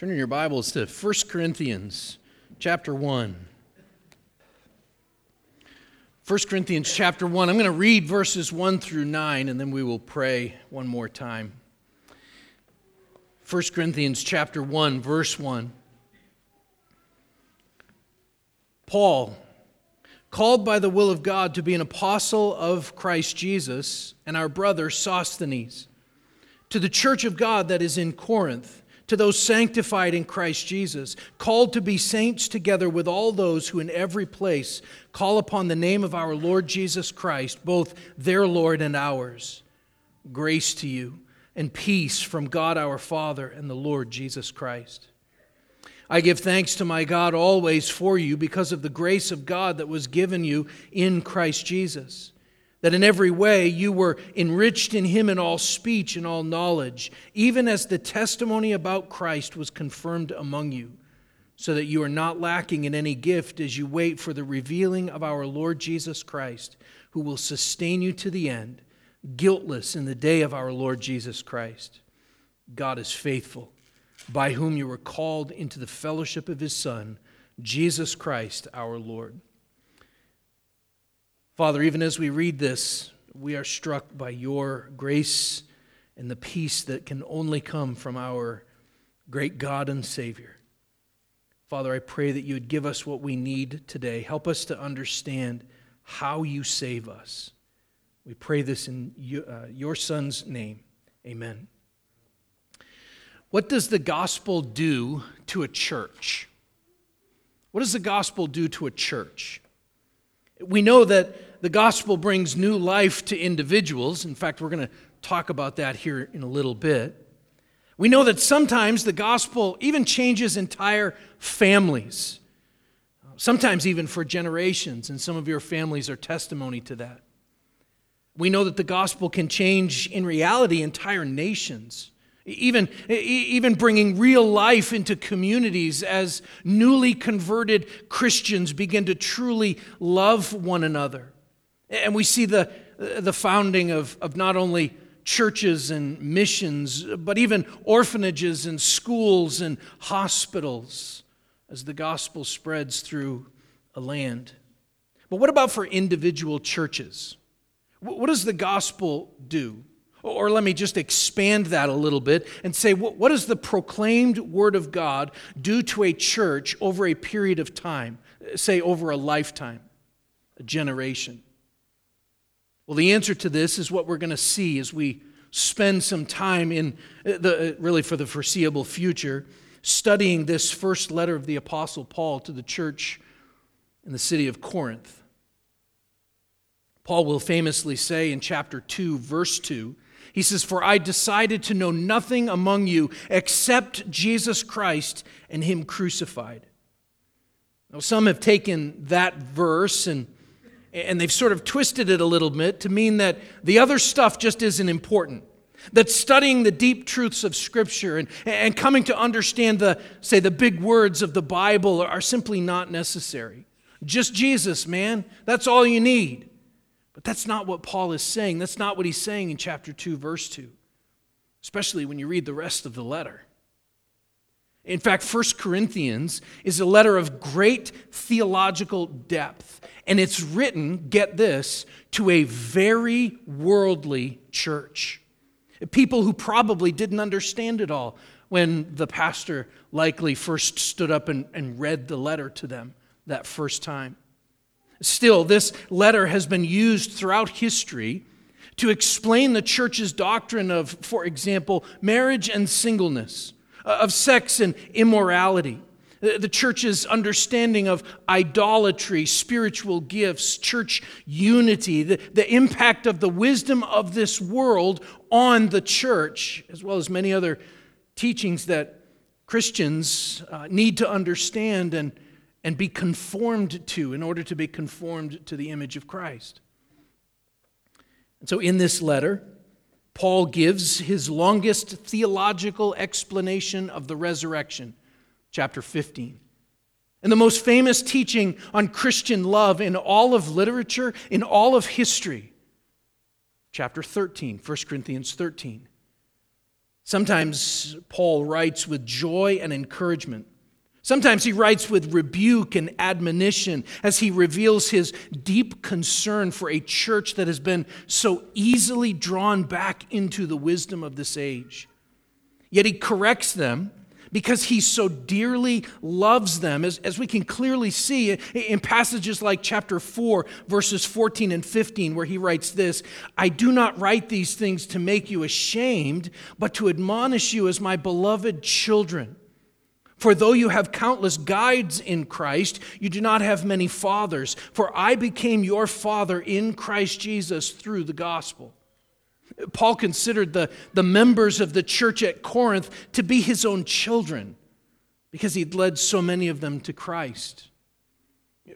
Turn in your Bibles to 1 Corinthians chapter 1. 1 Corinthians chapter 1. I'm going to read verses 1 through 9 and then we will pray one more time. 1 Corinthians chapter 1 verse 1. Paul, called by the will of God to be an apostle of Christ Jesus, and our brother Sosthenes, to the church of God that is in Corinth to those sanctified in Christ Jesus, called to be saints together with all those who in every place call upon the name of our Lord Jesus Christ, both their Lord and ours. Grace to you and peace from God our Father and the Lord Jesus Christ. I give thanks to my God always for you because of the grace of God that was given you in Christ Jesus that in every way you were enriched in him in all speech and all knowledge, even as the testimony about Christ was confirmed among you, so that you are not lacking in any gift as you wait for the revealing of our Lord Jesus Christ, who will sustain you to the end, guiltless in the day of our Lord Jesus Christ. God is faithful, by whom you were called into the fellowship of his Son, Jesus Christ our Lord. Father, even as we read this, we are struck by your grace and the peace that can only come from our great God and Savior. Father, I pray that you would give us what we need today. Help us to understand how you save us. We pray this in uh, your Son's name. Amen. What does the gospel do to a church? What does the gospel do to a church? We know that the gospel brings new life to individuals. In fact, we're going to talk about that here in a little bit. We know that sometimes the gospel even changes entire families, sometimes even for generations, and some of your families are testimony to that. We know that the gospel can change in reality entire nations even, even bringing real life into communities as newly converted Christians begin to truly love one another. And we see the, the founding of, of not only churches and missions, but even orphanages and schools and hospitals as the gospel spreads through a land. But what about for individual churches? What does the gospel do? Or let me just expand that a little bit and say, what does the proclaimed Word of God do to a church over a period of time? Say, over a lifetime, a generation? Well, the answer to this is what we're going to see as we spend some time in uh, the, uh, really for the foreseeable future, studying this first letter of the Apostle Paul to the church in the city of Corinth. Paul will famously say in chapter 2, verse 2, he says, For I decided to know nothing among you except Jesus Christ and Him crucified. Now, some have taken that verse and, and they've sort of twisted it a little bit to mean that the other stuff just isn't important. That studying the deep truths of Scripture and, and coming to understand the, say, the big words of the Bible are simply not necessary. Just Jesus, man. That's all you need. But that's not what Paul is saying. That's not what he's saying in chapter 2, verse 2, especially when you read the rest of the letter. In fact, 1 Corinthians is a letter of great theological depth, and it's written, get this, to a very worldly church. People who probably didn't understand it all when the pastor likely first stood up and, and read the letter to them that first time. Still, this letter has been used throughout history to explain the church's doctrine of, for example, marriage and singleness, of sex and immorality, the church's understanding of idolatry, spiritual gifts, church unity, the, the impact of the wisdom of this world on the church, as well as many other teachings that Christians uh, need to understand and and be conformed to in order to be conformed to the image of Christ. And so, in this letter, Paul gives his longest theological explanation of the resurrection, chapter 15. And the most famous teaching on Christian love in all of literature, in all of history, chapter 13, 1 Corinthians 13. Sometimes Paul writes with joy and encouragement. Sometimes he writes with rebuke and admonition as he reveals his deep concern for a church that has been so easily drawn back into the wisdom of this age. Yet he corrects them because he so dearly loves them, as, as we can clearly see in passages like chapter 4, verses 14 and 15, where he writes this I do not write these things to make you ashamed, but to admonish you as my beloved children. For though you have countless guides in Christ, you do not have many fathers. For I became your father in Christ Jesus through the gospel. Paul considered the, the members of the church at Corinth to be his own children because he'd led so many of them to Christ.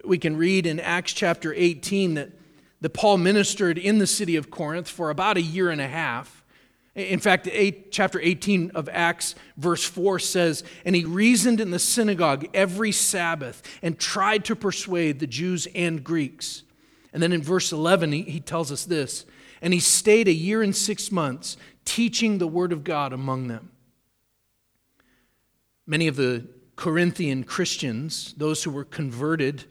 We can read in Acts chapter 18 that, that Paul ministered in the city of Corinth for about a year and a half. In fact, eight, chapter 18 of Acts, verse 4 says, And he reasoned in the synagogue every Sabbath and tried to persuade the Jews and Greeks. And then in verse 11, he, he tells us this and he stayed a year and six months teaching the word of God among them. Many of the Corinthian Christians, those who were converted,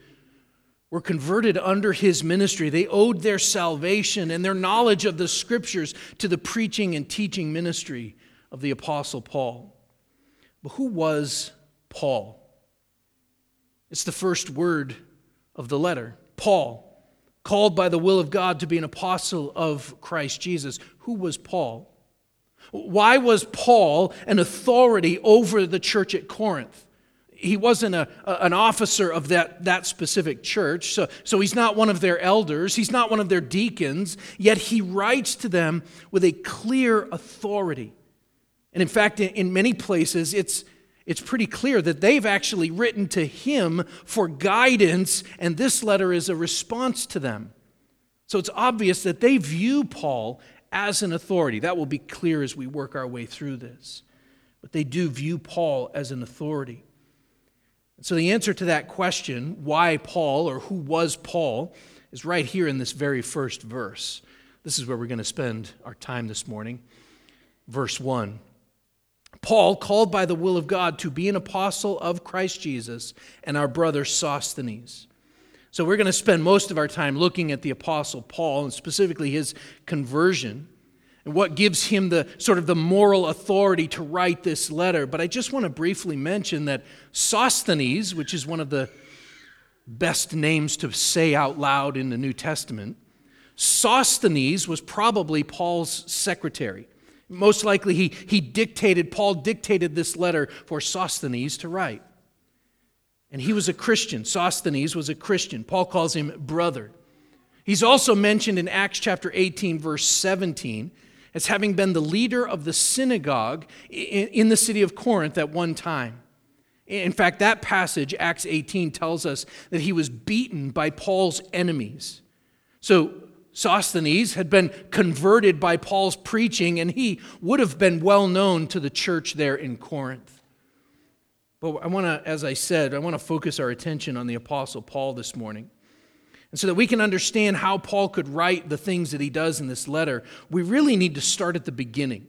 were converted under his ministry. They owed their salvation and their knowledge of the scriptures to the preaching and teaching ministry of the Apostle Paul. But who was Paul? It's the first word of the letter Paul called by the will of God to be an apostle of Christ Jesus. Who was Paul? Why was Paul an authority over the church at Corinth? He wasn't a, an officer of that, that specific church, so, so he's not one of their elders, he's not one of their deacons, yet he writes to them with a clear authority. And in fact, in, in many places, it's, it's pretty clear that they've actually written to him for guidance, and this letter is a response to them. So it's obvious that they view Paul as an authority. That will be clear as we work our way through this. But they do view Paul as an authority. So the answer to that question, why Paul or who was Paul, is right here in this very first verse. This is where we're going to spend our time this morning. Verse 1. Paul, called by the will of God to be an apostle of Christ Jesus, and our brother Sosthenes. So we're going to spend most of our time looking at the apostle Paul and specifically his conversion and what gives him the sort of the moral authority to write this letter. But I just want to briefly mention that Sosthenes, which is one of the best names to say out loud in the New Testament, Sosthenes was probably Paul's secretary. Most likely, he, he dictated, Paul dictated this letter for Sosthenes to write. And he was a Christian. Sosthenes was a Christian. Paul calls him brother. He's also mentioned in Acts chapter 18, verse 17, as having been the leader of the synagogue in the city of Corinth at one time. In fact, that passage, Acts 18, tells us that he was beaten by Paul's enemies. So Sosthenes had been converted by Paul's preaching, and he would have been well known to the church there in Corinth. But I want to, as I said, I want to focus our attention on the Apostle Paul this morning. And so that we can understand how Paul could write the things that he does in this letter, we really need to start at the beginning.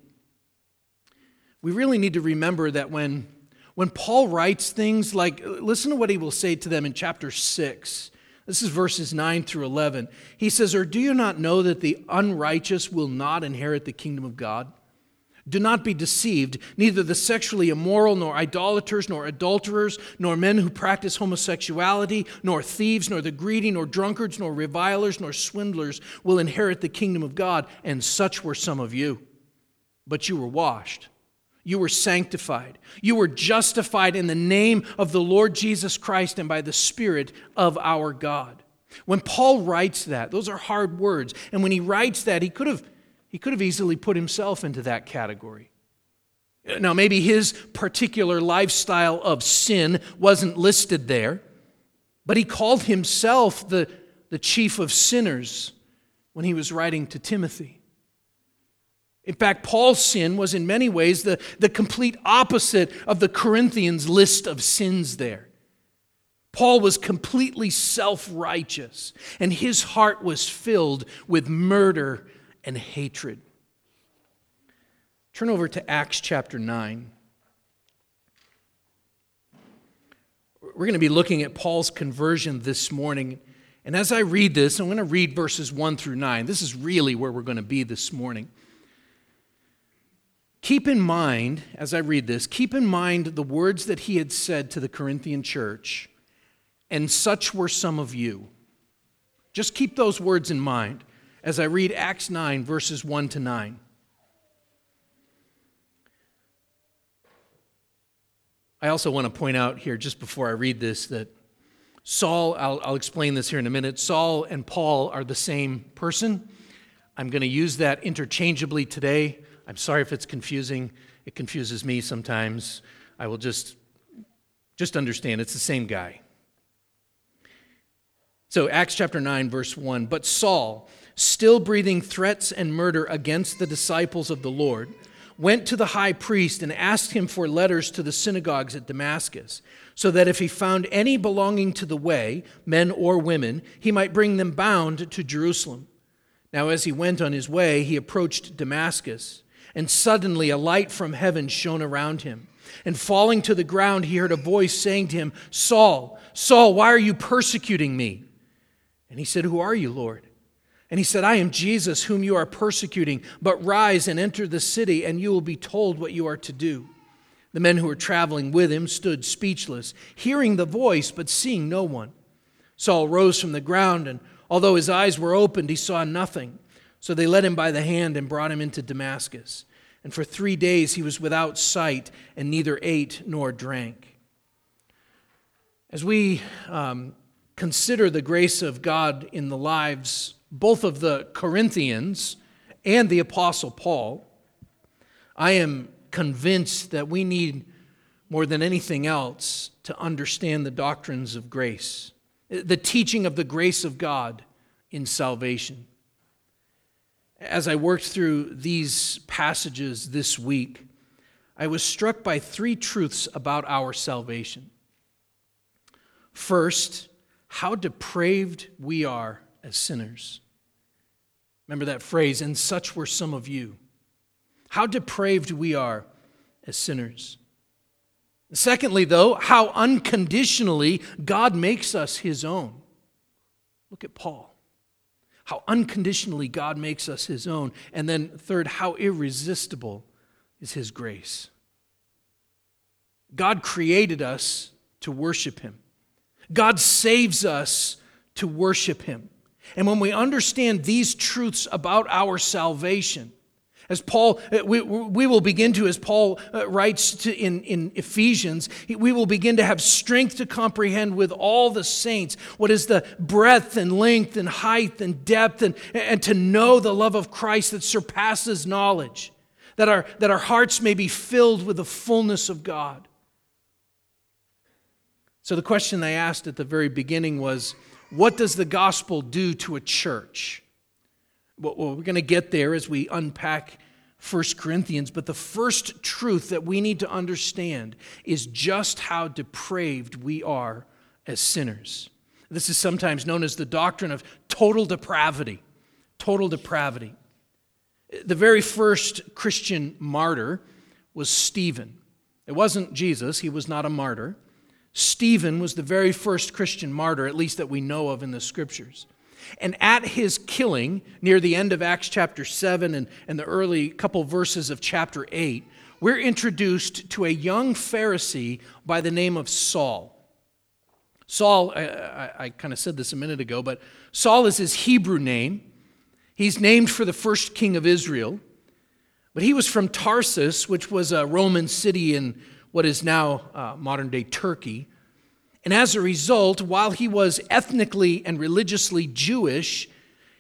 We really need to remember that when, when Paul writes things like, listen to what he will say to them in chapter 6 this is verses 9 through 11. He says, Or do you not know that the unrighteous will not inherit the kingdom of God? Do not be deceived. Neither the sexually immoral, nor idolaters, nor adulterers, nor men who practice homosexuality, nor thieves, nor the greedy, nor drunkards, nor revilers, nor swindlers will inherit the kingdom of God. And such were some of you. But you were washed you were sanctified. You were justified in the name of the Lord Jesus Christ and by the Spirit of our God. When Paul writes that, those are hard words. And when he writes that, he could have, he could have easily put himself into that category. Now, maybe his particular lifestyle of sin wasn't listed there, but he called himself the, the chief of sinners when he was writing to Timothy. In fact, Paul's sin was in many ways the, the complete opposite of the Corinthians' list of sins there. Paul was completely self righteous, and his heart was filled with murder and hatred. Turn over to Acts chapter 9. We're going to be looking at Paul's conversion this morning. And as I read this, I'm going to read verses 1 through 9. This is really where we're going to be this morning. Keep in mind, as I read this, keep in mind the words that he had said to the Corinthian church, and such were some of you. Just keep those words in mind as I read Acts 9, verses 1 to 9. I also want to point out here, just before I read this, that Saul, I'll, I'll, explain this here in a minute, Saul and Paul are the same person. I'm going to use that interchangeably today. I'm sorry if it's confusing. It confuses me sometimes. I will just just understand it's the same guy. So Acts chapter 9 verse 1, but Saul, still breathing threats and murder against the disciples of the Lord, went to the high priest and asked him for letters to the synagogues at Damascus, so that if he found any belonging to the way, men or women, he might bring them bound to Jerusalem. Now as he went on his way, he approached Damascus. And suddenly a light from heaven shone around him. And falling to the ground, he heard a voice saying to him, Saul, Saul, why are you persecuting me? And he said, Who are you, Lord? And he said, I am Jesus, whom you are persecuting. But rise and enter the city, and you will be told what you are to do. The men who were traveling with him stood speechless, hearing the voice, but seeing no one. Saul rose from the ground, and although his eyes were opened, he saw nothing. So they led him by the hand and brought him into Damascus. And for three days he was without sight and neither ate nor drank. As we um, consider the grace of God in the lives both of the Corinthians and the Apostle Paul, I am convinced that we need more than anything else to understand the doctrines of grace, the teaching of the grace of God in salvation as I worked through these passages this week, I was struck by three truths about our salvation. First, how depraved we are as sinners. Remember that phrase, and such were some of you. How depraved we are as sinners. Secondly, though, how unconditionally God makes us his own. Look at Paul how unconditionally God makes us his own. And then, third, how irresistible is his grace. God created us to worship him, God saves us to worship him. And when we understand these truths about our salvation, as Paul, uh, we, we will begin to, as Paul uh, writes to in, in Ephesians, we will begin to have strength to comprehend with all the saints what is the breadth and length and height and depth, and, and to know the love of Christ that surpasses knowledge, that our, that our hearts may be filled with the fullness of God. So, the question I asked at the very beginning was what does the gospel do to a church? Well, we're going to get there as we unpack 1 Corinthians, but the first truth that we need to understand is just how depraved we are as sinners. This is sometimes known as the doctrine of total depravity. Total depravity. The very first Christian martyr was Stephen. It wasn't Jesus, he was not a martyr. Stephen was the very first Christian martyr, at least that we know of in the scriptures. And at his killing, near the end of Acts chapter 7 and, and the early couple verses of chapter 8, we're introduced to a young Pharisee by the name of Saul. Saul, I, I, I kind of said this a minute ago, but Saul is his Hebrew name. He's named for the first king of Israel. But he was from Tarsus, which was a Roman city in what is now uh, modern day Turkey. And as a result, while he was ethnically and religiously Jewish,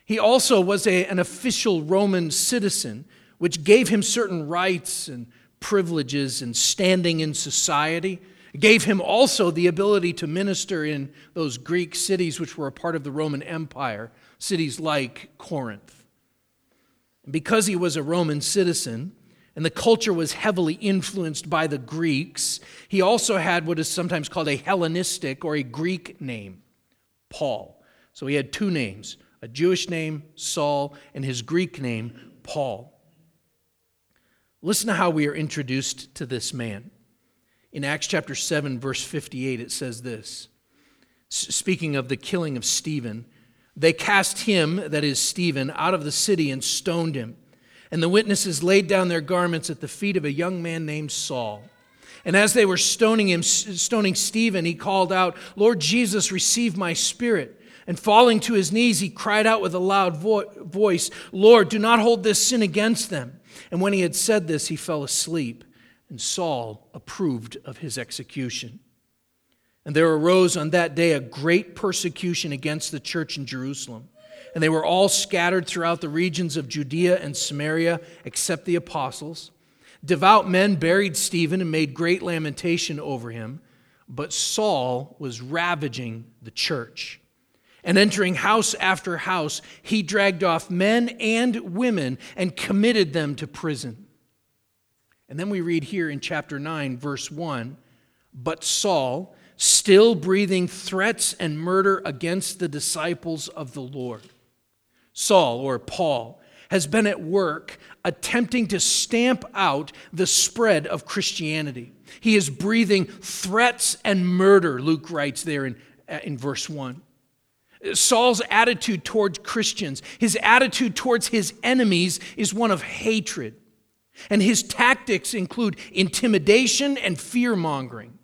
he also was a, an official Roman citizen, which gave him certain rights and privileges and standing in society. It gave him also the ability to minister in those Greek cities which were a part of the Roman Empire, cities like Corinth. Because he was a Roman citizen, and the culture was heavily influenced by the Greeks. He also had what is sometimes called a Hellenistic or a Greek name, Paul. So he had two names a Jewish name, Saul, and his Greek name, Paul. Listen to how we are introduced to this man. In Acts chapter 7, verse 58, it says this Speaking of the killing of Stephen, they cast him, that is Stephen, out of the city and stoned him. And the witnesses laid down their garments at the feet of a young man named Saul. And as they were stoning him, stoning Stephen, he called out, Lord Jesus, receive my spirit. And falling to his knees, he cried out with a loud vo- voice, Lord, do not hold this sin against them. And when he had said this, he fell asleep, and Saul approved of his execution. And there arose on that day a great persecution against the church in Jerusalem. And they were all scattered throughout the regions of Judea and Samaria, except the apostles. Devout men buried Stephen and made great lamentation over him. But Saul was ravaging the church. And entering house after house, he dragged off men and women and committed them to prison. And then we read here in chapter 9, verse 1 But Saul, still breathing threats and murder against the disciples of the Lord, Saul or Paul, has been at work attempting to stamp out the spread of Christianity. He is breathing threats and murder, Luke writes there in, uh, in verse 1. Saul's attitude towards Christians, his attitude towards his enemies, is one of hatred. And his tactics include intimidation and fear mongering.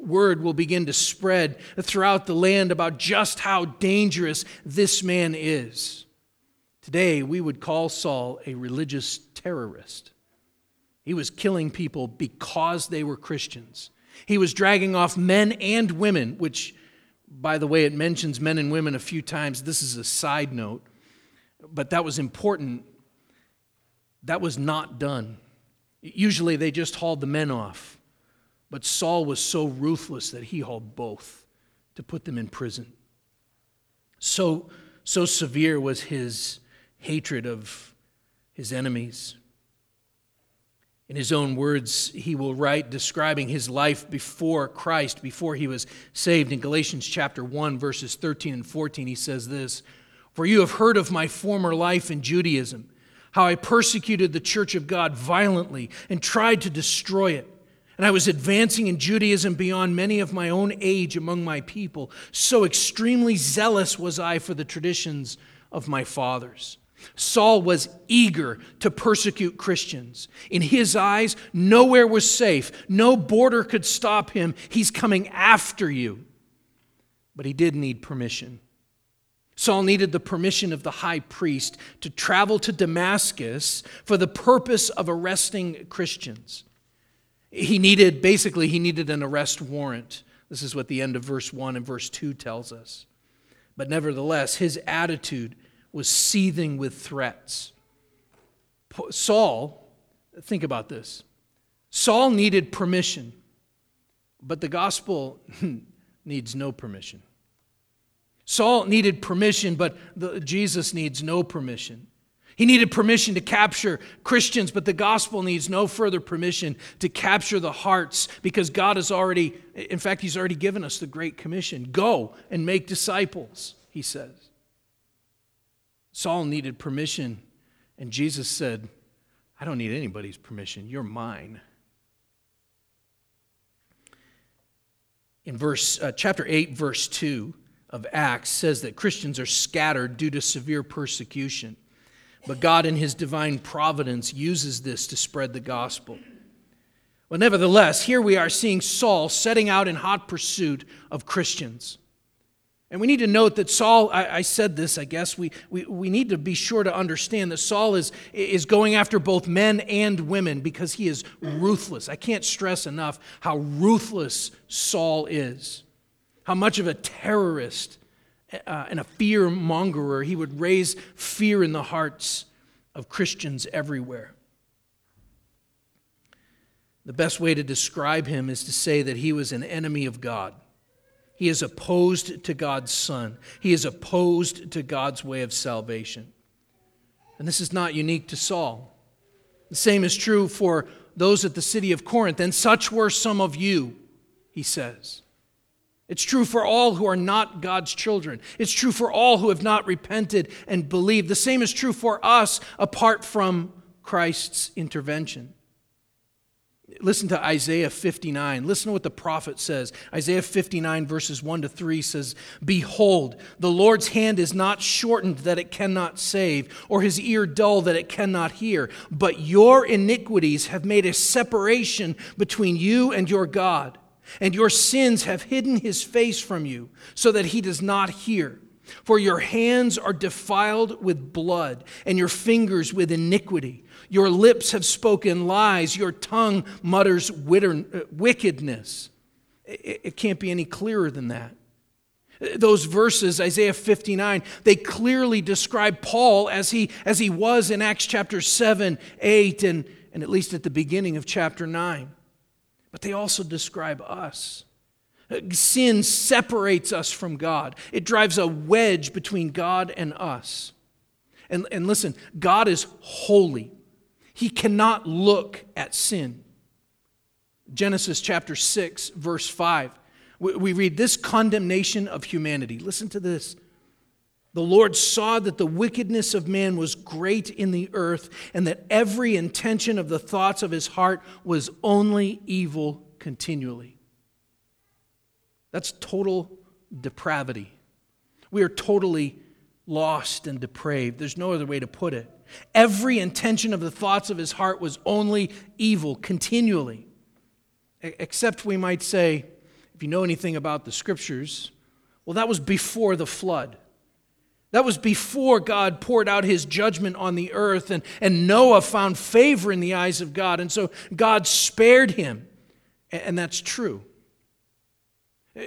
Word will begin to spread throughout the land about just how dangerous this man is. Today, we would call Saul a religious terrorist. He was killing people because they were Christians. He was dragging off men and women, which, by the way, it mentions men and women a few times. This is a side note, but that was important. That was not done. Usually they just hauled the men off, but Saul was so ruthless that he hauled both to put them in prison. So, so severe was his hatred of his enemies. In his own words, he will write describing his life before Christ, before he was saved. In Galatians chapter 1, verses 13 and 14, he says this For you have heard of my former life in Judaism, how I persecuted the church of God violently and tried to destroy it. And I was advancing in Judaism beyond many of my own age among my people. So extremely zealous was I for the traditions of my fathers. Saul was eager to persecute Christians. In his eyes, nowhere was safe, no border could stop him. He's coming after you. But he did need permission. Saul needed the permission of the high priest to travel to Damascus for the purpose of arresting Christians. He needed, basically, he needed an arrest warrant. This is what the end of verse 1 and verse 2 tells us. But nevertheless, his attitude was seething with threats. Saul, think about this. Saul needed permission, but the gospel needs no permission. Saul needed permission, but the, Jesus needs no permission. He needed permission to capture Christians, but the gospel needs no further permission to capture the hearts because God has already, in fact, He's already given us the Great Commission. Go and make disciples, He says. Saul needed permission, and Jesus said, I don't need anybody's permission. You're mine. In verse uh, chapter 8 verse 2 of Acts says that Christians are scattered due to severe persecution. But God in his divine providence uses this to spread the gospel. Well, nevertheless, here we are seeing Saul setting out in hot pursuit of Christians. And we need to note that Saul, I, I, said this, I guess, we, we, we need to be sure to understand that Saul is, is going after both men and women because he is ruthless. I can't stress enough how ruthless Saul is, how much of a terrorist uh, and a fear mongerer he would raise fear in the hearts of Christians everywhere. The best way to describe him is to say that he was an enemy of God. He is opposed to God's Son. He is opposed to God's way of salvation. And this is not unique to Saul. The same is true for those at the city of Corinth. And such were some of you, he says. It's true for all who are not God's children. It's true for all who have not repented and believed. The same is true for us apart from Christ's intervention. Listen to Isaiah 59. Listen to what the prophet says. Isaiah 59, verses 1 to 3 says, Behold, the Lord's hand is not shortened that it cannot save, or his ear dull that it cannot hear. But your iniquities have made a separation between you and your God, and your sins have hidden his face from you, so that he does not hear. For your hands are defiled with blood, and your fingers with iniquity. Your lips have spoken lies. Your tongue mutters uh, wickedness. It can't be any clearer than that. Those verses, Isaiah 59, they clearly describe Paul as he, as he was in Acts chapter 7, 8, and, and at least at the beginning of chapter 9. But they also describe us. Sin separates us from God, it drives a wedge between God and us. And, and listen, God is holy. He cannot look at sin. Genesis chapter 6, verse 5. We read this condemnation of humanity. Listen to this. The Lord saw that the wickedness of man was great in the earth, and that every intention of the thoughts of his heart was only evil continually. That's total depravity. We are totally lost and depraved. There's no other way to put it. Every intention of the thoughts of his heart was only evil continually. Except we might say, if you know anything about the scriptures, well, that was before the flood. That was before God poured out his judgment on the earth, and, and Noah found favor in the eyes of God. And so God spared him. And that's true.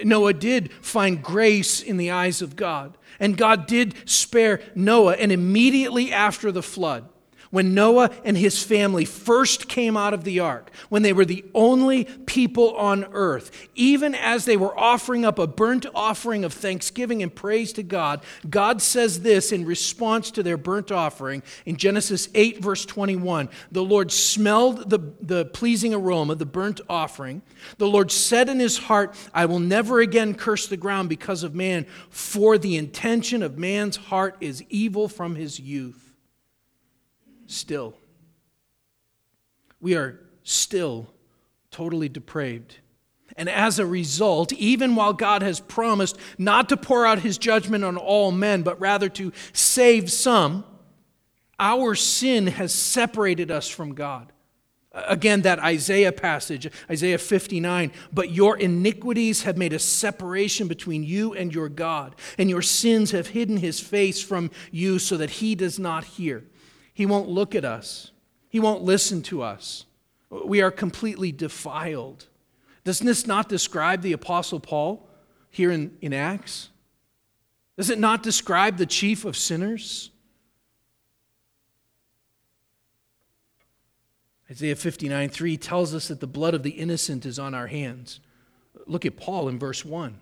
Noah did find grace in the eyes of God. And God did spare Noah. And immediately after the flood, when Noah and his family first came out of the ark, when they were the only people on earth, even as they were offering up a burnt offering of thanksgiving and praise to God, God says this in response to their burnt offering in Genesis 8, verse 21. The Lord smelled the, the pleasing aroma, the burnt offering. The Lord said in his heart, I will never again curse the ground because of man, for the intention of man's heart is evil from his youth still. We are still totally depraved. And as a result, even while God has promised not to pour out his judgment on all men, but rather to save some, our sin has separated us from God. Again, that Isaiah passage, Isaiah 59, but your iniquities have made a separation between you and your God, and your sins have hidden his face from you so that he does not hear. He won't look at us, He won't listen to us. We are completely defiled. Doesn't this not describe the Apostle Paul here in, in Acts? Does it not describe the chief of sinners? Isaiah 59 3 tells us that the blood of the innocent is on our hands. Look at Paul in verse 1.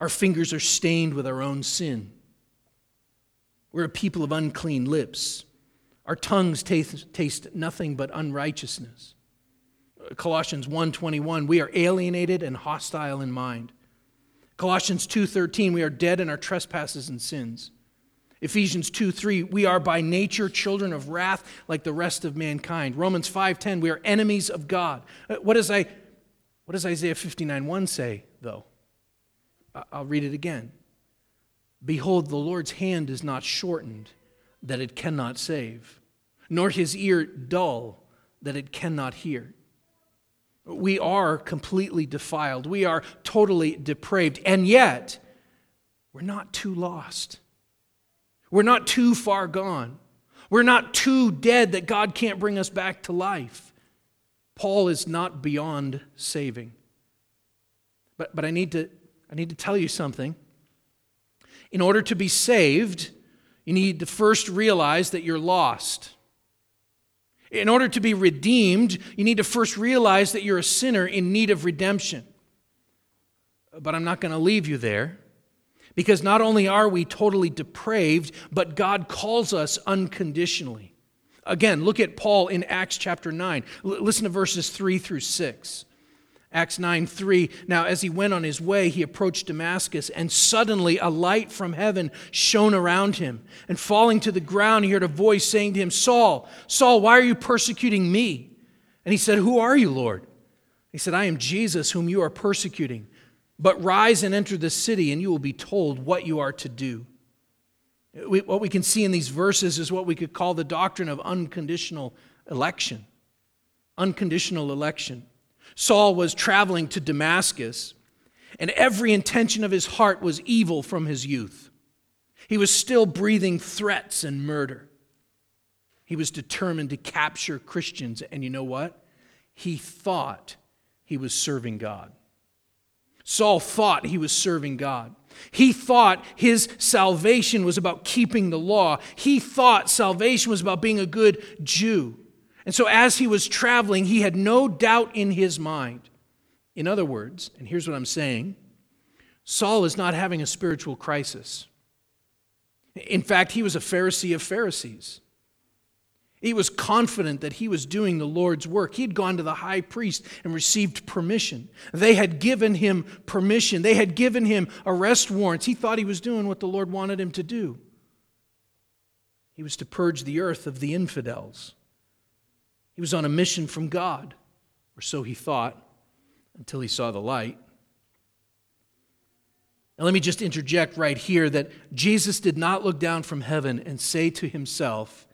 Our fingers are stained with our own sin. We're a people of unclean lips. Our tongues taste, taste nothing but unrighteousness. Colossians 1:21 we are alienated and hostile in mind. Colossians 2:13 we are dead in our trespasses and sins. Ephesians 2 3, we are by nature children of wrath like the rest of mankind. Romans 5:10, we are enemies of God. Uh, what does, I, what does Isaiah 59 1 say, though? I'll read it again. Behold, the Lord's hand is not shortened, that it cannot save, nor his ear dull, that it cannot hear. We are completely defiled. We are totally depraved. And yet, we're not too lost. We're not too far gone. We're not too dead that God can't bring us back to life. Paul is not beyond saving. But, but I, need to, I need to tell you something. In order to be saved, you need to first realize that you're lost. In order to be redeemed, you need to first realize that you're a sinner in need of redemption. But I'm not going to leave you there because not only are we totally depraved, but God calls us unconditionally. Again, look at Paul in Acts chapter 9. L- listen to verses 3 through 6. Acts 9 3. Now, as he went on his way, he approached Damascus, and suddenly a light from heaven shone around him. And falling to the ground, he heard a voice saying to him, Saul, Saul, why are you persecuting me? And he said, Who are you, Lord? He said, I am Jesus, whom you are persecuting. But rise and enter the city, and you will be told what you are to do. What we can see in these verses is what we could call the doctrine of unconditional election. Unconditional election. Saul was traveling to Damascus, and every intention of his heart was evil from his youth. He was still breathing threats and murder. He was determined to capture Christians, and you know what? He thought he was serving God. Saul thought he was serving God. He thought his salvation was about keeping the law. He thought salvation was about being a good Jew. And so, as he was traveling, he had no doubt in his mind. In other words, and here's what I'm saying Saul is not having a spiritual crisis. In fact, he was a Pharisee of Pharisees. He was confident that he was doing the Lord's work. He had gone to the high priest and received permission. They had given him permission, they had given him arrest warrants. He thought he was doing what the Lord wanted him to do. He was to purge the earth of the infidels. He was on a mission from God, or so he thought, until he saw the light. Now, let me just interject right here that Jesus did not look down from heaven and say to himself,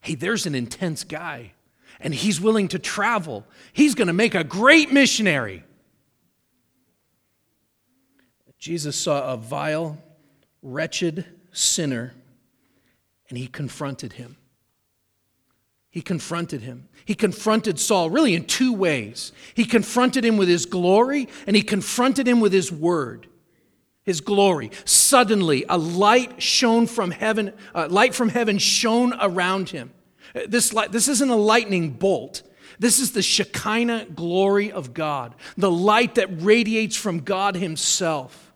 Hey, there's an intense guy, and he's willing to travel. He's going to make a great missionary. Jesus saw a vile, wretched sinner, and he confronted him. He confronted him. He confronted Saul really in two ways. He confronted him with his glory, and he confronted him with his word. His glory. Suddenly, a light shone from heaven, uh, light from heaven shone around him. This, light, this isn't a lightning bolt. This is the Shekinah glory of God, the light that radiates from God Himself.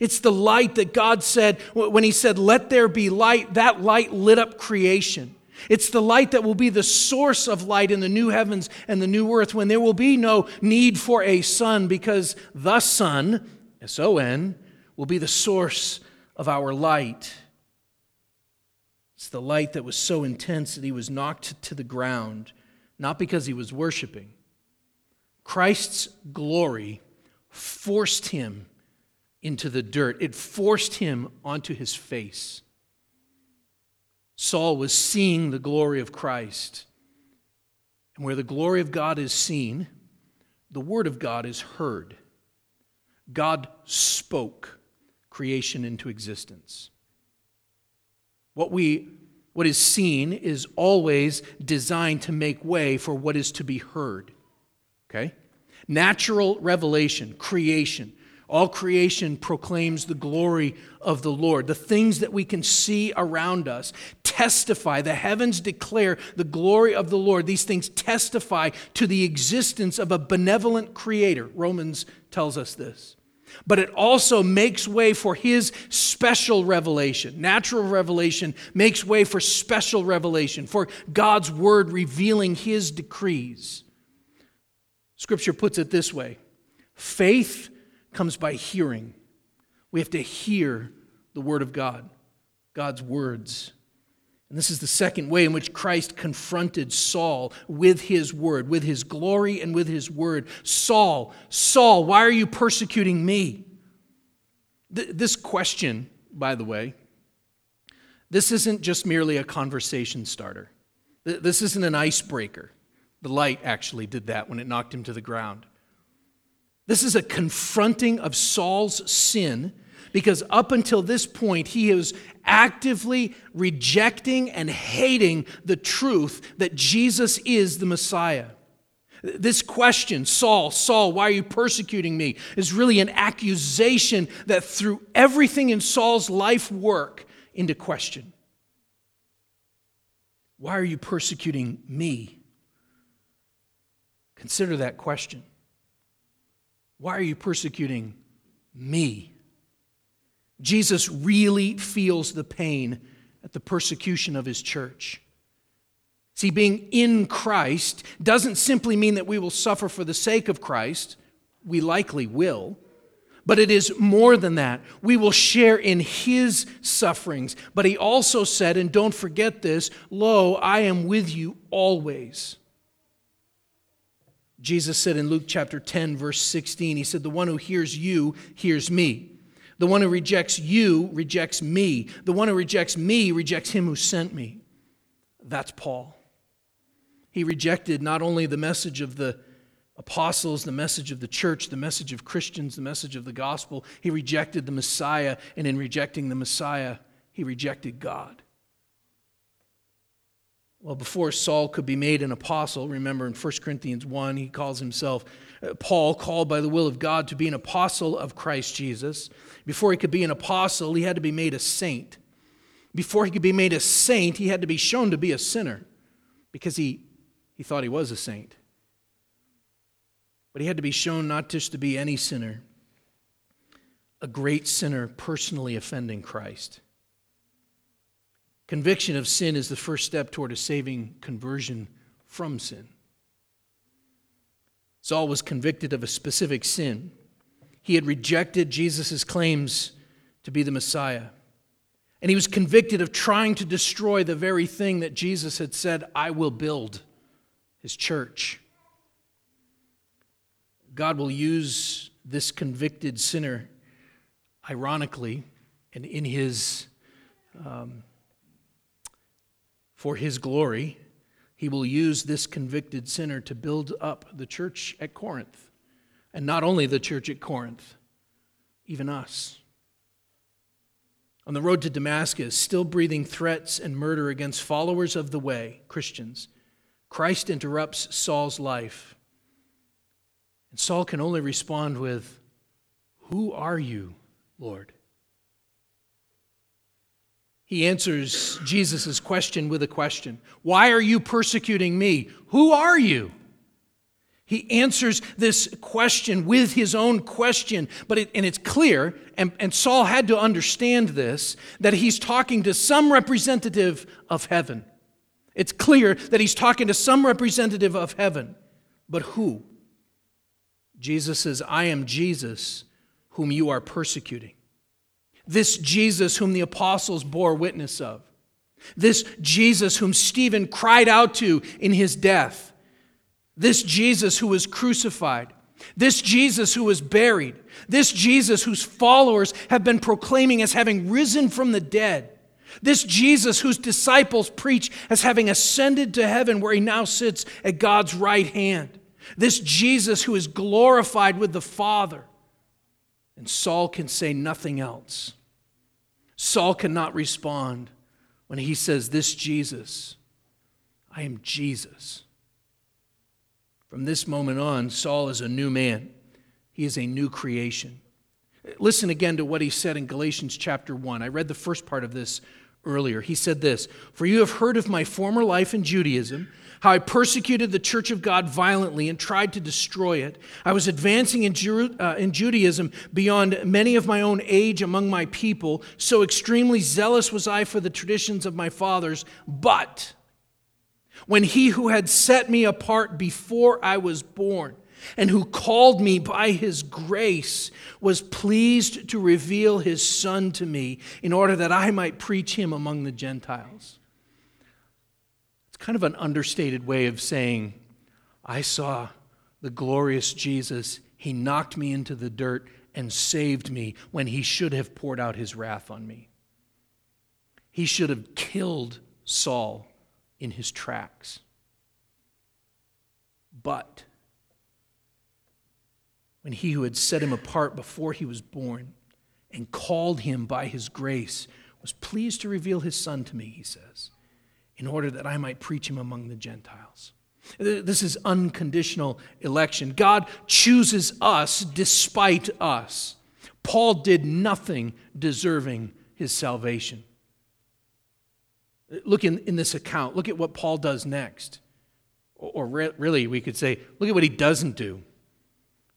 It's the light that God said, when He said, Let there be light, that light lit up creation. It's the light that will be the source of light in the new heavens and the new earth when there will be no need for a sun because the sun, S O N, will be the source of our light. It's the light that was so intense that he was knocked to the ground, not because he was worshiping. Christ's glory forced him into the dirt, it forced him onto his face. Saul was seeing the glory of Christ. And where the glory of God is seen, the word of God is heard. God spoke creation into existence. What we what is seen is always designed to make way for what is to be heard. Okay? Natural revelation, creation, all creation proclaims the glory of the Lord. The things that we can see around us testify, the heavens declare the glory of the Lord. These things testify to the existence of a benevolent creator. Romans tells us this. But it also makes way for his special revelation. Natural revelation makes way for special revelation, for God's word revealing his decrees. Scripture puts it this way faith comes by hearing. We have to hear the Word of God, God's words. And this is the second way in which Christ confronted Saul with his word, with his glory and with his word. Saul, Saul, why are you persecuting me? Th- this question, by the way, this isn't just merely a conversation starter. Th- this isn't an icebreaker. The light actually did that when it knocked him to the ground. This is a confronting of Saul's sin because up until this point, he is actively rejecting and hating the truth that Jesus is the Messiah. This question, Saul, Saul, why are you persecuting me, is really an accusation that threw everything in Saul's life work into question. Why are you persecuting me? Consider that question. Why are you persecuting me? Jesus really feels the pain at the persecution of his church. See, being in Christ doesn't simply mean that we will suffer for the sake of Christ. We likely will. But it is more than that. We will share in his sufferings. But he also said, and don't forget this Lo, I am with you always. Jesus said in Luke chapter 10, verse 16, He said, The one who hears you hears me. The one who rejects you rejects me. The one who rejects me rejects him who sent me. That's Paul. He rejected not only the message of the apostles, the message of the church, the message of Christians, the message of the gospel, he rejected the Messiah, and in rejecting the Messiah, he rejected God. Well, before Saul could be made an apostle, remember in 1 Corinthians 1, he calls himself uh, Paul, called by the will of God to be an apostle of Christ Jesus. Before he could be an apostle, he had to be made a saint. Before he could be made a saint, he had to be shown to be a sinner because he he thought he was a saint. But he had to be shown not just to be any sinner, a great sinner personally offending Christ. Conviction of sin is the first step toward a saving conversion from sin. Saul was convicted of a specific sin. He had rejected Jesus' claims to be the Messiah. And he was convicted of trying to destroy the very thing that Jesus had said, I will build his church. God will use this convicted sinner, ironically, and in his, um, for his glory, he will use this convicted sinner to build up the church at Corinth. And not only the church at Corinth, even us. On the road to Damascus, still breathing threats and murder against followers of the way, Christians, Christ interrupts Saul's life. And Saul can only respond with, Who are you, Lord? He answers Jesus' question with a question Why are you persecuting me? Who are you? He answers this question with his own question, but it, and it's clear, and, and Saul had to understand this, that he's talking to some representative of heaven. It's clear that he's talking to some representative of heaven. But who? Jesus says, I am Jesus whom you are persecuting. This Jesus whom the apostles bore witness of. This Jesus whom Stephen cried out to in his death. This Jesus who was crucified. This Jesus who was buried. This Jesus whose followers have been proclaiming as having risen from the dead. This Jesus, whose disciples preach as having ascended to heaven, where he now sits at God's right hand. This Jesus, who is glorified with the Father. And Saul can say nothing else. Saul cannot respond when he says, This Jesus, I am Jesus. From this moment on, Saul is a new man, he is a new creation. Listen again to what he said in Galatians chapter 1. I read the first part of this earlier. He said this For you have heard of my former life in Judaism, how I persecuted the church of God violently and tried to destroy it. I was advancing in, uh, in Judaism beyond many of my own age among my people. So extremely zealous was I for the traditions of my fathers. But when he who had set me apart before I was born, and who called me by his grace, was pleased to reveal his Son to me in order that I might preach him among the Gentiles. Kind of an understated way of saying, I saw the glorious Jesus. He knocked me into the dirt and saved me when he should have poured out his wrath on me. He should have killed Saul in his tracks. But when he who had set him apart before he was born and called him by his grace was pleased to reveal his son to me, he says, in order that I might preach him among the Gentiles. This is unconditional election. God chooses us despite us. Paul did nothing deserving his salvation. Look in, in this account, look at what Paul does next. Or, or re- really, we could say, look at what he doesn't do.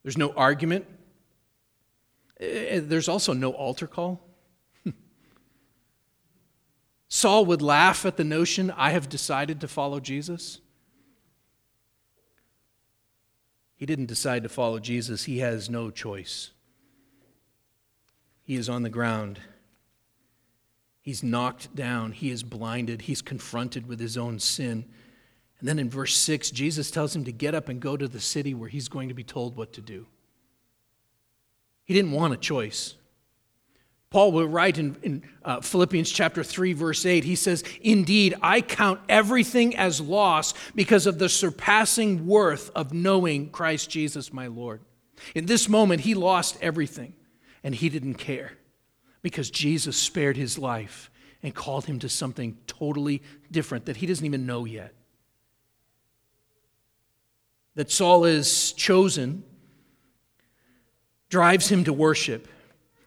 There's no argument. Eh, eh, there's also no altar call. Saul would laugh at the notion, I have decided to follow Jesus. He didn't decide to follow Jesus, he has no choice. He is on the ground. He's knocked down. He is blinded. He's confronted with his own sin. And then in verse 6, Jesus tells him to get up and go to the city where he's going to be told what to do. He didn't want a choice. Paul will write in, in uh, Philippians chapter 3, verse 8, he says, Indeed, I count everything as loss because of the surpassing worth of knowing Christ Jesus my Lord. In this moment, he lost everything, and he didn't care because Jesus spared his life and called him to something totally different that he doesn't even know yet. That Saul is chosen drives him to worship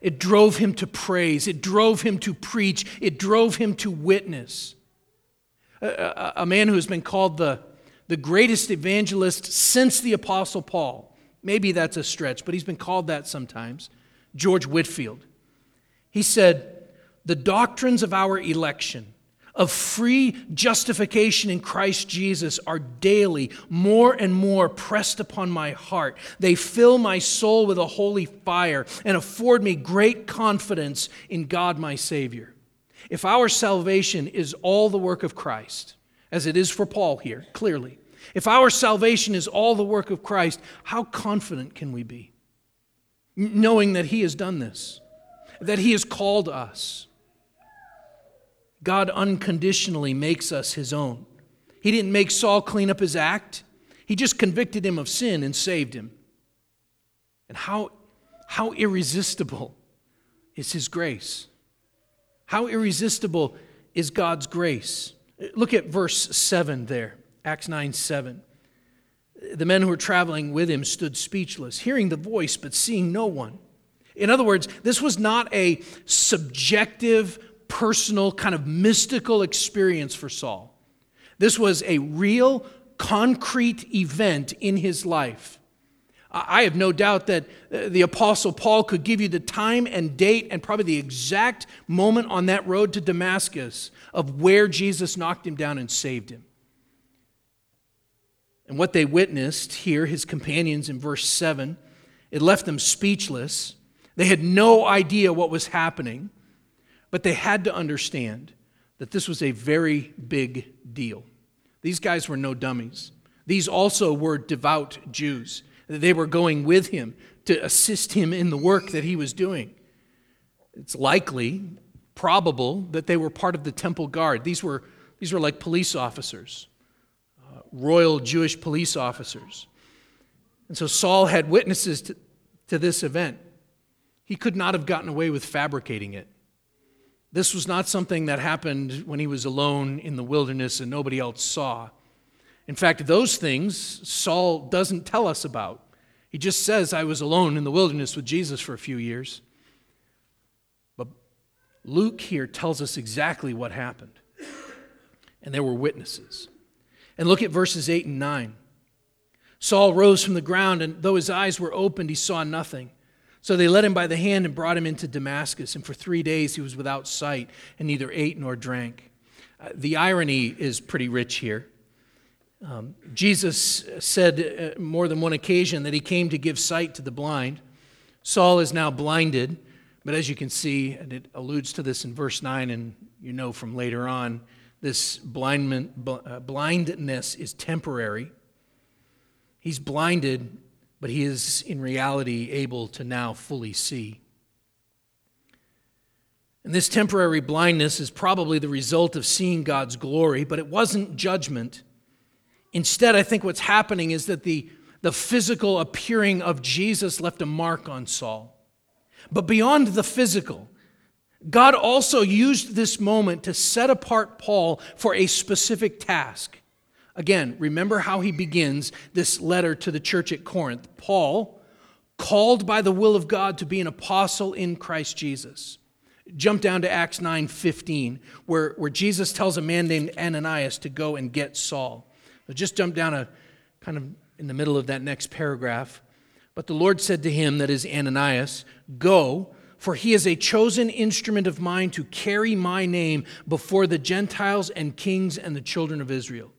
it drove him to praise. It drove him to preach. It drove him to witness. A, a, a, man who has been called the, the greatest evangelist since the Apostle Paul. Maybe that's a stretch, but he's been called that sometimes. George Whitefield. He said, The doctrines of our election of free justification in Christ Jesus are daily more and more pressed upon my heart. They fill my soul with a holy fire and afford me great confidence in God my Savior. If our salvation is all the work of Christ, as it is for Paul here, clearly, if our salvation is all the work of Christ, how confident can we be? Knowing that He has done this, that He has called us God unconditionally makes us his own. He didn't make Saul clean up his act, he just convicted him of sin and saved him. And how, how irresistible is his grace? How irresistible is God's grace? Look at verse 7 there, Acts 9 7. The men who were traveling with him stood speechless, hearing the voice but seeing no one. In other words, this was not a subjective, personal, kind of mystical experience for Saul. This was a real, concrete event in his life. I have no doubt that uh, the Apostle Paul could give you the time and date and probably the exact moment on that road to Damascus of where Jesus knocked him down and saved him. And what they witnessed here, his companions in verse 7, it left them speechless. They had no idea what was happening. But they had to understand that this was a very big deal. These guys were no dummies. These also were devout Jews. They were going with him to assist him in the work that he was doing. It's likely, probable, that they were part of the temple guard. These were, these were like police officers, uh, royal Jewish police officers. And so Saul had witnesses to, to this event. He could not have gotten away with fabricating it. This was not something that happened when he was alone in the wilderness and nobody else saw. In fact, those things Saul doesn't tell us about. He just says, I was alone in the wilderness with Jesus for a few years. But Luke here tells us exactly what happened. And there were witnesses. And look at verses 8 and 9. Saul rose from the ground, and though his eyes were opened, he saw nothing. So they led him by the hand and brought him into Damascus, and for three days he was without sight and neither ate nor drank. Uh, the irony is pretty rich here. Um, Jesus said uh, more than one occasion that he came to give sight to the blind. Saul is now blinded, but as you can see, and it alludes to this in verse 9, and you know from later on, this uh, blindness is temporary. He's blinded but he is in reality able to now fully see. And this temporary blindness is probably the result of seeing God's glory, but it wasn't judgment. Instead, I think what's happening is that the, the physical appearing of Jesus left a mark on Saul. But beyond the physical, God also used this moment to set apart Paul for a specific task. Again, remember how he begins this letter to the church at Corinth. Paul, called by the will of God to be an apostle in Christ Jesus. Jump down to Acts 9 15, where, where Jesus tells a man named Ananias to go and get Saul. just jump down a kind of in the middle of that next paragraph. But the Lord said to him, that is Ananias, Go, For he is a chosen instrument of mine to carry my name before the Gentiles and kings and the children of Israel.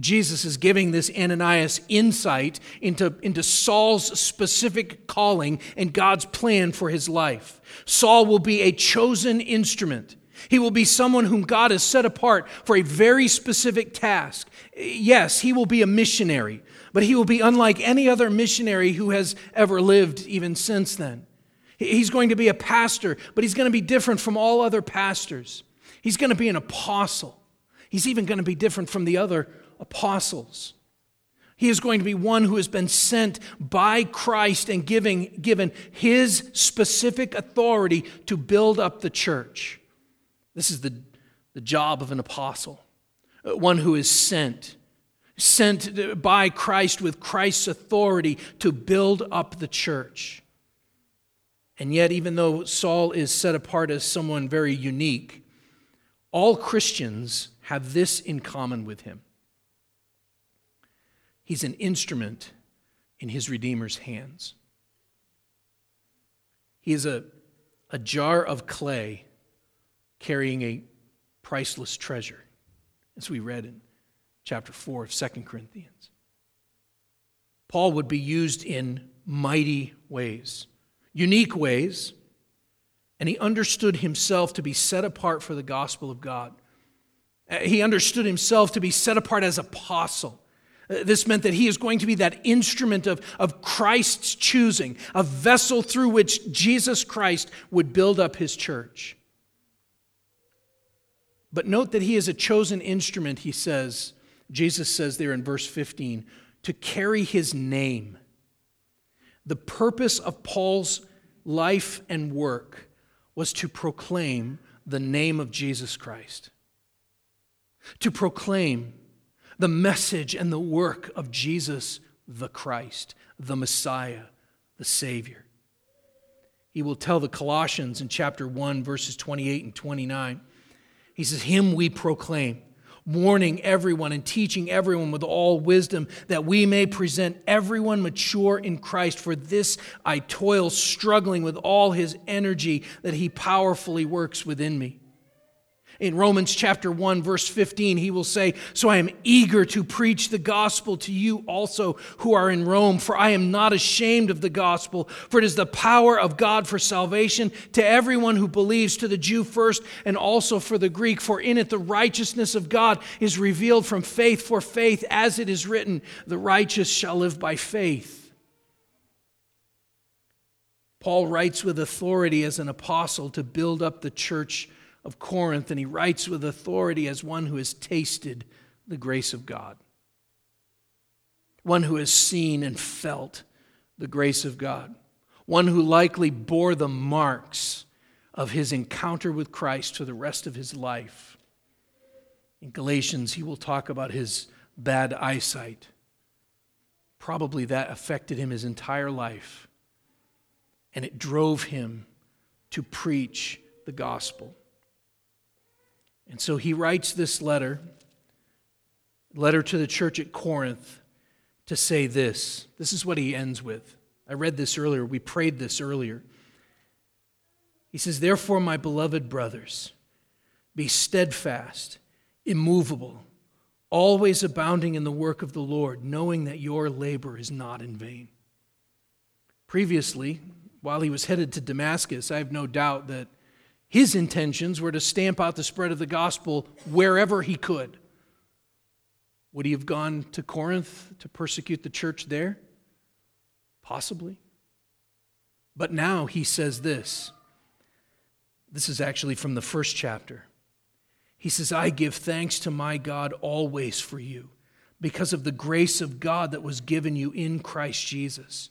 Jesus is giving this Ananias insight into, into Saul's specific calling and God's plan for his life. Saul will be a chosen instrument. He will be someone whom God has set apart for a very specific task. Yes, he will be a missionary, but he will be unlike any other missionary who has ever lived even since then. He's going to be a pastor, but he's going to be different from all other pastors. He's going to be an apostle. He's even going to be different from the other apostles. He is going to be one who has been sent by Christ and giving, given his specific authority to build up the church. This is the, the job of an apostle, uh, one who is sent, sent by Christ with Christ's authority to build up the church. And yet, even though Saul is set apart as someone very unique, all Christians have this in common with him He's an instrument in his Redeemer's hands. He is a, a jar of clay carrying a priceless treasure, as we read in chapter 4 of 2 Corinthians. Paul would be used in mighty ways, unique ways, and he understood himself to be set apart for the gospel of God. Uh, he understood himself to be set apart as apostle. Uh, this meant that he is going to be that instrument of, of Christ's choosing, a vessel through which Jesus Christ would build up his church. But note that he is a chosen instrument, he says, Jesus says there in verse 15, to carry his name. The purpose of Paul's life and work was to proclaim the name of Jesus Christ, to proclaim the message and the work of Jesus the Christ, the Messiah, the Savior. He will tell the Colossians in chapter 1, verses 28 and 29. He says, Him we proclaim, warning everyone and teaching everyone with all wisdom, that we may present everyone mature in Christ. For this I toil, struggling with all his energy that he powerfully works within me. In Romans chapter 1, verse 15, he will say, So I am eager to preach the gospel to you also who are in Rome, for I am not ashamed of the gospel, for it is the power of God for salvation to everyone who believes, to the Jew first, and also for the Greek. For in it the righteousness of God is revealed from faith for faith, as it is written, The righteous shall live by faith. Paul writes with authority as an apostle to build up the church of Corinth, and he writes with authority as one who has tasted the grace of God, one who has seen and felt the grace of God, one who likely bore the marks of his encounter with Christ for the rest of his life. In Galatians, he will talk about his bad eyesight. Probably that affected him his entire life, and it drove him to preach the gospel. And so he writes this letter, letter to the church at Corinth, to say this. This is what he ends with. I read this earlier. We prayed this earlier. He says, Therefore, my beloved brothers, be steadfast, immovable, always abounding in the work of the Lord, knowing that your labor is not in vain. Previously, while he was headed to Damascus, I have no doubt that his intentions were to stamp out the spread of the gospel wherever he could. Would he have gone to Corinth to persecute the church there? Possibly. But now he says this. This is actually from the first chapter. He says, I give thanks to my God always for you because of the grace of God that was given you in Christ Jesus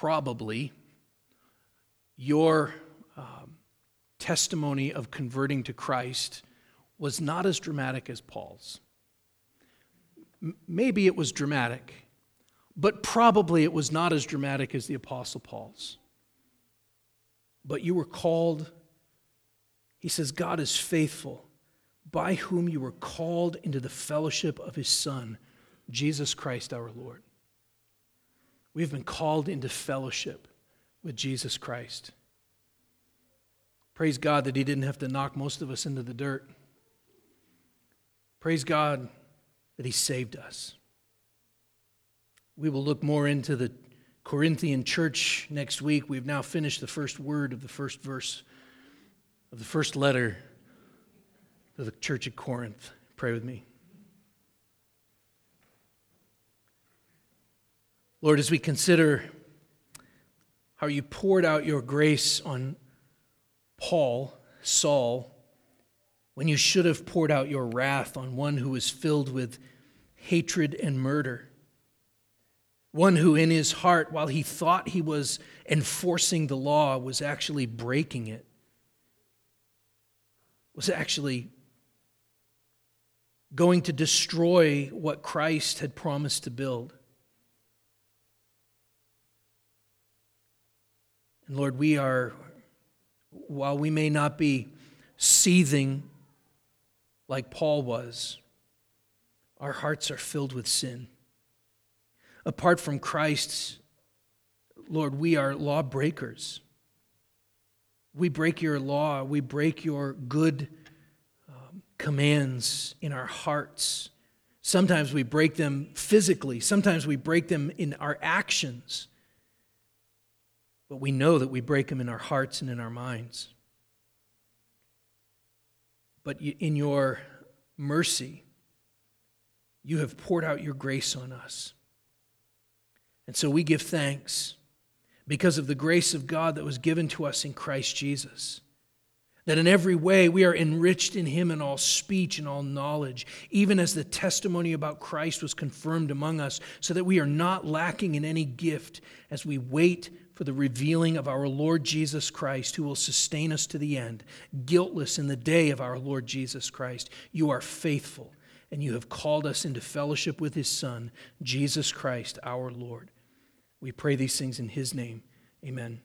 probably your um, testimony of converting to Christ was not as dramatic as Paul's. M- maybe it was dramatic, but probably it was not as dramatic as the Apostle Paul's. But you were called, he says, God is faithful, by whom you were called into the fellowship of his Son, Jesus Christ our Lord. We've been called into fellowship with Jesus Christ. Praise God that he didn't have to knock most of us into the dirt. Praise God that he saved us. We will look more into the Corinthian church next week. We've now finished the first word of the first verse of the first letter to the church at Corinth. Pray with me. Lord, as we consider how you poured out your grace on Paul, Saul, when you should have poured out your wrath on one who was filled with hatred and murder. One who, in his heart, while he thought he was enforcing the law, was actually breaking it, was actually going to destroy what Christ had promised to build. And Lord, we are, while we may not be seething like Paul was, our hearts are filled with sin. Apart from Christ, Lord, we are lawbreakers. We break your law, we break your good um, commands in our hearts. Sometimes we break them physically, sometimes we break them in our actions. But we know that we break them in our hearts and in our minds. But in your mercy, you have poured out your grace on us. And so we give thanks because of the grace of God that was given to us in Christ Jesus. That in every way we are enriched in him in all speech and all knowledge, even as the testimony about Christ was confirmed among us, so that we are not lacking in any gift as we wait for the revealing of our Lord Jesus Christ, who will sustain us to the end, guiltless in the day of our Lord Jesus Christ. You are faithful, and you have called us into fellowship with his Son, Jesus Christ, our Lord. We pray these things in his name. Amen.